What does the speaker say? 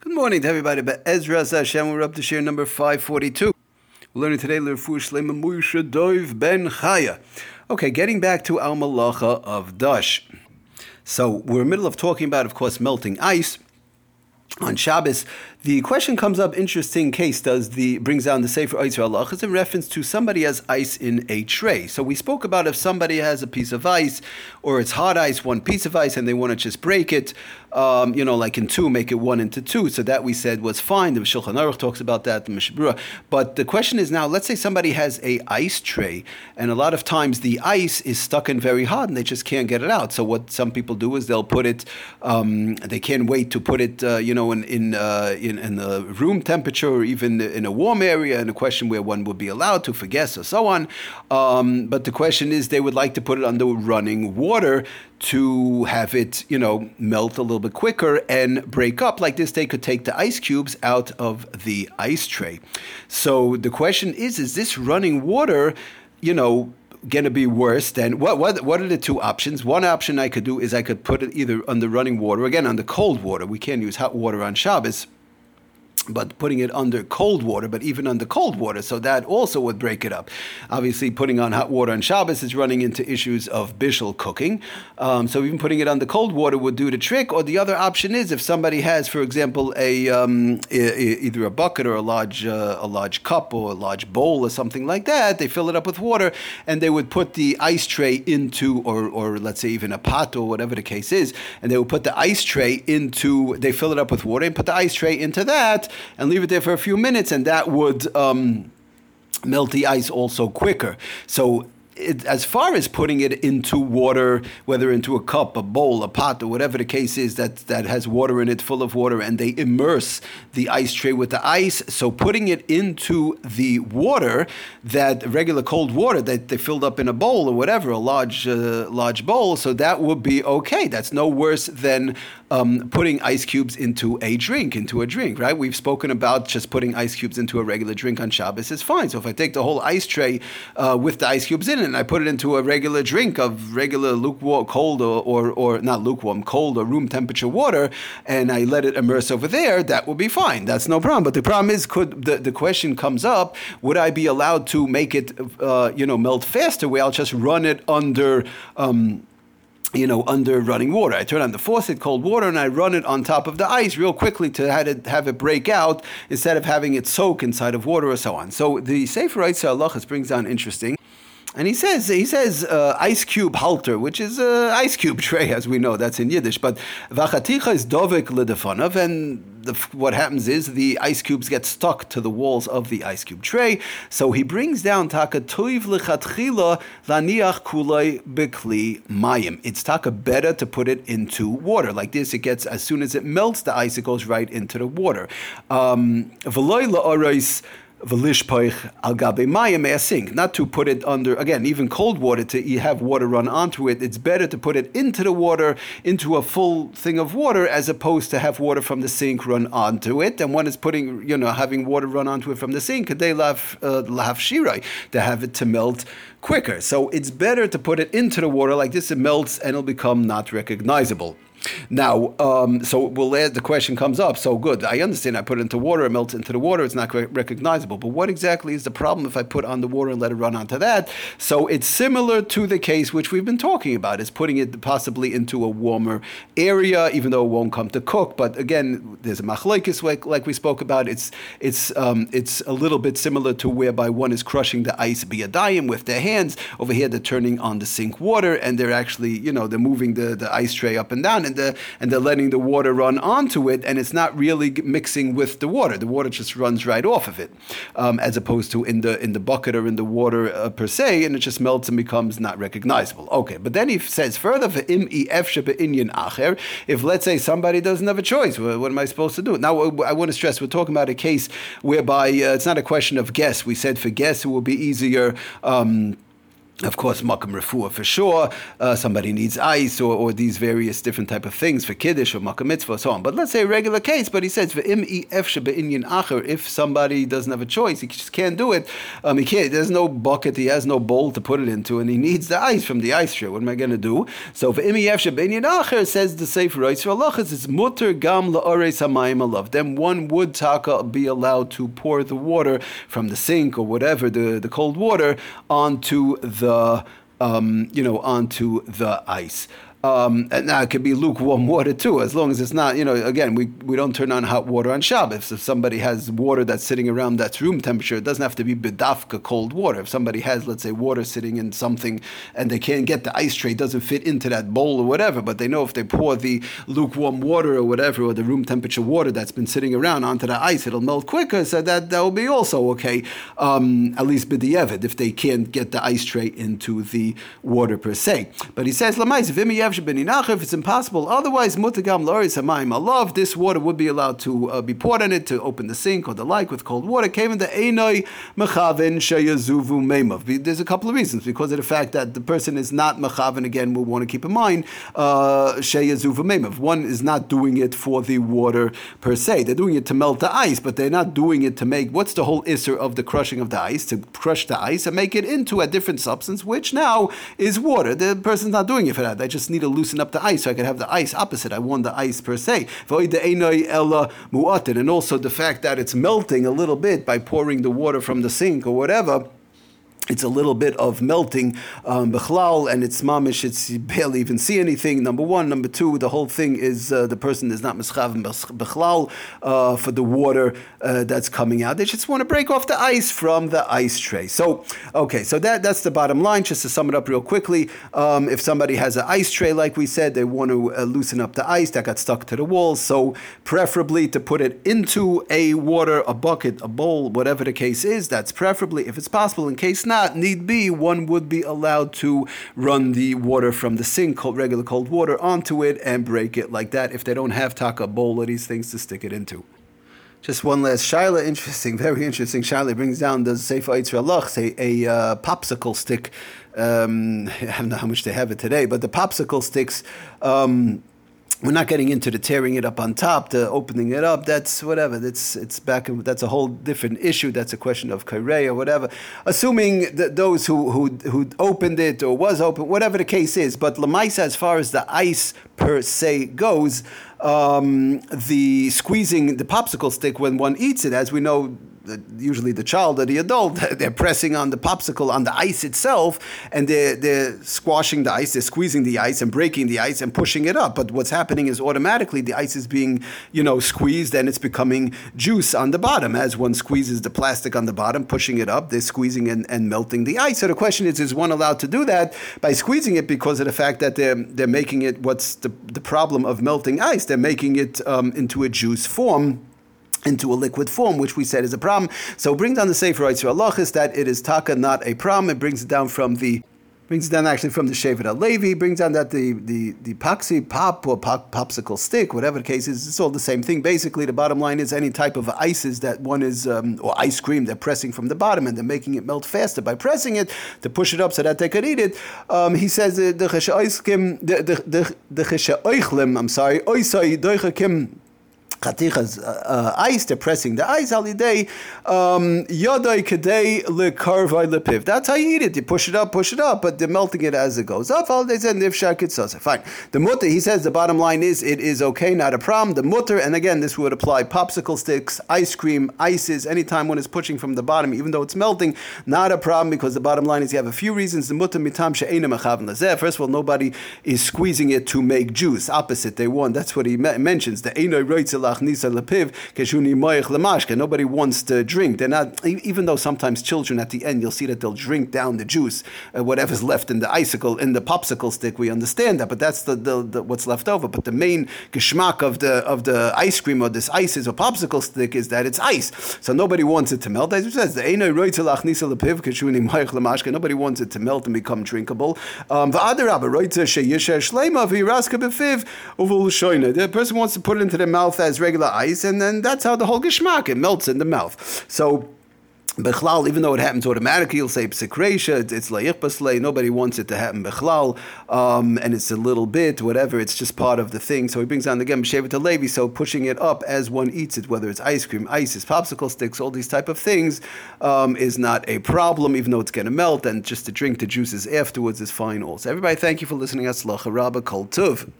Good morning to everybody. But Ezra Hashem, we're up to share number 542. We're learning today Lerfu Moshe Dov Ben Chaya. Okay, getting back to Al Malacha of Dash. So we're in the middle of talking about, of course, melting ice on Shabbos. The question comes up, interesting case, does the brings down the Sefer Eitzer Allah is in reference to somebody has ice in a tray. So we spoke about if somebody has a piece of ice or it's hot ice, one piece of ice, and they want to just break it, um, you know, like in two, make it one into two. So that we said was fine. The Shulchan Aruch talks about that, the Mishnah Berurah. But the question is now, let's say somebody has a ice tray, and a lot of times the ice is stuck in very hot, and they just can't get it out. So what some people do is they'll put it, um, they can't wait to put it, uh, you know, in in, uh, in in the room temperature or even in a warm area, and a question where one would be allowed to for guests or so on. Um, but the question is, they would like to put it under running water to have it, you know, melt a little bit quicker and break up. Like this, they could take the ice cubes out of the ice tray. So the question is, is this running water, you know, going to be worse than what, what what are the two options one option i could do is i could put it either under running water again under cold water we can't use hot water on shabbos but putting it under cold water, but even under cold water, so that also would break it up. Obviously, putting on hot water on Shabbos is running into issues of bishul cooking. Um, so even putting it under cold water would do the trick. Or the other option is if somebody has, for example, a um, either a bucket or a large uh, a large cup or a large bowl or something like that, they fill it up with water and they would put the ice tray into, or or let's say even a pot or whatever the case is, and they would put the ice tray into. They fill it up with water and put the ice tray into that and leave it there for a few minutes, and that would um, melt the ice also quicker. So it, as far as putting it into water, whether into a cup, a bowl, a pot, or whatever the case is that, that has water in it, full of water, and they immerse the ice tray with the ice. So putting it into the water, that regular cold water that they filled up in a bowl or whatever, a large uh, large bowl, so that would be okay. That's no worse than um, putting ice cubes into a drink, into a drink, right? We've spoken about just putting ice cubes into a regular drink on Shabbos is fine. So if I take the whole ice tray uh, with the ice cubes in it and I put it into a regular drink of regular lukewarm, cold or, or, or not lukewarm, cold or room temperature water, and I let it immerse over there, that would be fine. That's no problem. But the problem is, could the, the question comes up, would I be allowed to make it, uh, you know, melt faster where I'll just run it under, um, you know, under running water. I turn on the faucet, cold water, and I run it on top of the ice real quickly to have it, have it break out instead of having it soak inside of water or so on. So the Sefer Halachas brings down interesting. And he says he says uh, ice cube halter, which is uh, ice cube tray, as we know. That's in Yiddish. But vachaticha is dovek ledefanav, and the, what happens is the ice cubes get stuck to the walls of the ice cube tray. So he brings down taka toiv lechatchila laniach kulay bekli mayim. It's taka better to put it into water like this. It gets as soon as it melts the ice, it goes right into the water. Um, Velishpoich al gabe mayim sink. Not to put it under again, even cold water to have water run onto it. It's better to put it into the water, into a full thing of water, as opposed to have water from the sink run onto it. And one is putting, you know, having water run onto it from the sink. They lav uh, lav shirai to have it to melt quicker. So it's better to put it into the water like this. It melts and it'll become not recognizable. Now, um, so we'll add, the question comes up. So good, I understand. I put it into water, it melts into the water. It's not recognizable. But what exactly is the problem if I put on the water and let it run onto that? So it's similar to the case which we've been talking about. Is putting it possibly into a warmer area, even though it won't come to cook. But again, there's a machlekes like, like we spoke about. It's it's um, it's a little bit similar to whereby one is crushing the ice biyadayim with their hands. Over here, they're turning on the sink water, and they're actually you know they're moving the, the ice tray up and down and the and they're letting the water run onto it, and it's not really mixing with the water. The water just runs right off of it, um, as opposed to in the in the bucket or in the water uh, per se, and it just melts and becomes not recognizable. Okay, but then he says further, if let's say somebody doesn't have a choice, what am I supposed to do? Now I want to stress we're talking about a case whereby uh, it's not a question of guess. We said for guess it will be easier. Um, of course, makam refuah for sure. Uh, somebody needs ice or, or these various different type of things for kiddush or makam mitzvah, so on. But let's say a regular case. But he says if somebody doesn't have a choice, he just can't do it. Um, he can't. There's no bucket. He has no bowl to put it into, and he needs the ice from the ice tray. What am I going to do? So for acher says the sefer Raisa Halachas it's mutter gam laores hamayim alav. Then one would taka be allowed to pour the water from the sink or whatever the the cold water onto the the um, you know onto the ice. Um, and now it could be lukewarm water too, as long as it's not, you know, again, we, we don't turn on hot water on Shabbos. If somebody has water that's sitting around that's room temperature, it doesn't have to be bedafka cold water. If somebody has, let's say, water sitting in something and they can't get the ice tray, doesn't fit into that bowl or whatever, but they know if they pour the lukewarm water or whatever, or the room temperature water that's been sitting around onto the ice, it'll melt quicker, so that, that will be also okay, um, at least b'di'evid, if they can't get the ice tray into the water per se. But he says, Lamais, if it's impossible, otherwise mutagam loris hamayim alav, this water would be allowed to uh, be poured on it to open the sink or the like with cold water. Came in the einoi mechavin shayazuvu meimav. There's a couple of reasons because of the fact that the person is not mechavin. Again, we want to keep in mind uh, shayazuvu meimav. One is not doing it for the water per se. They're doing it to melt the ice, but they're not doing it to make what's the whole isser of the crushing of the ice to crush the ice and make it into a different substance, which now is water. The person's not doing it for that. They just need to loosen up the ice so I could have the ice opposite. I want the ice per se. And also the fact that it's melting a little bit by pouring the water from the sink or whatever it's a little bit of melting um, and it's mamish. It's you barely even see anything. Number one, number two, the whole thing is uh, the person is not mischav bechlal uh, for the water uh, that's coming out. They just want to break off the ice from the ice tray. So, okay, so that that's the bottom line. Just to sum it up real quickly, um, if somebody has an ice tray, like we said, they want to uh, loosen up the ice that got stuck to the wall. So, preferably to put it into a water, a bucket, a bowl, whatever the case is. That's preferably if it's possible. In case not not need be, one would be allowed to run the water from the sink, cold, regular cold water, onto it and break it like that if they don't have taka bowl or these things to stick it into. Just one last shaila, interesting, very interesting shaila. Brings down the Sefer Yitzra Lach, say a uh, popsicle stick. Um, I don't know how much they have it today, but the popsicle sticks. Um, we're not getting into the tearing it up on top, the opening it up. That's whatever. That's it's back. In, that's a whole different issue. That's a question of kairei or whatever. Assuming that those who who who opened it or was open, whatever the case is. But lemaisa, as far as the ice per se goes, um, the squeezing the popsicle stick when one eats it, as we know, usually the child or the adult, they're pressing on the popsicle on the ice itself, and they're, they're squashing the ice, they're squeezing the ice and breaking the ice and pushing it up. But what's happening is automatically the ice is being, you know, squeezed and it's becoming juice on the bottom. As one squeezes the plastic on the bottom, pushing it up, they're squeezing and, and melting the ice. So the question is, is one allowed to do that by squeezing it because of the fact that they're, they're making it, what's the, the problem of melting ice? They're making it um, into a juice form into a liquid form, which we said is a problem. So bring down the Sefer Allah is that it is taka, not a problem. It brings it down from the brings it down actually from the Shevet Levi, brings down that the the the paxi pop or pop, popsicle stick, whatever the case is, it's all the same thing. Basically, the bottom line is any type of ices that one is um, or ice cream they're pressing from the bottom and they're making it melt faster by pressing it to push it up so that they could eat it. Um, he says the the the the the I'm sorry, uh, uh, ice, they're the ice holiday. Um, yadai kadei. That's how you eat it. You push it up, push it up, but they're melting it as it goes up. Holidays and if Fine. The mutter, he says the bottom line is it is okay, not a problem. The mutter, and again, this would apply popsicle sticks, ice cream, ices, anytime one is pushing from the bottom, even though it's melting, not a problem because the bottom line is you have a few reasons. The mutter mitam First of all, nobody is squeezing it to make juice. Opposite, they want. That's what he mentions. The eno lepiv keshuni moich Nobody wants to drink. They're not, even though sometimes children at the end you'll see that they'll drink down the juice, uh, whatever's left in the icicle in the popsicle stick. We understand that, but that's the, the, the what's left over. But the main geschmack of the of the ice cream or this ice is a popsicle stick is that it's ice. So nobody wants it to melt. As it says, the Nobody wants it to melt and become drinkable. Um, the person wants to put it into their mouth as regular ice, and then that's how the whole geschmack it melts in the mouth. So Bechlal, even though it happens automatically, you'll say psikresha, it's layich baslay, nobody wants it to happen bechlal, um, and it's a little bit, whatever, it's just part of the thing. So he brings on again Shevet Levi, so pushing it up as one eats it, whether it's ice cream, ice, popsicle sticks, all these type of things, um, is not a problem, even though it's going to melt, and just to drink the juices afterwards is fine also. Everybody, thank you for listening. Aslacha Rabba Kol Tuv.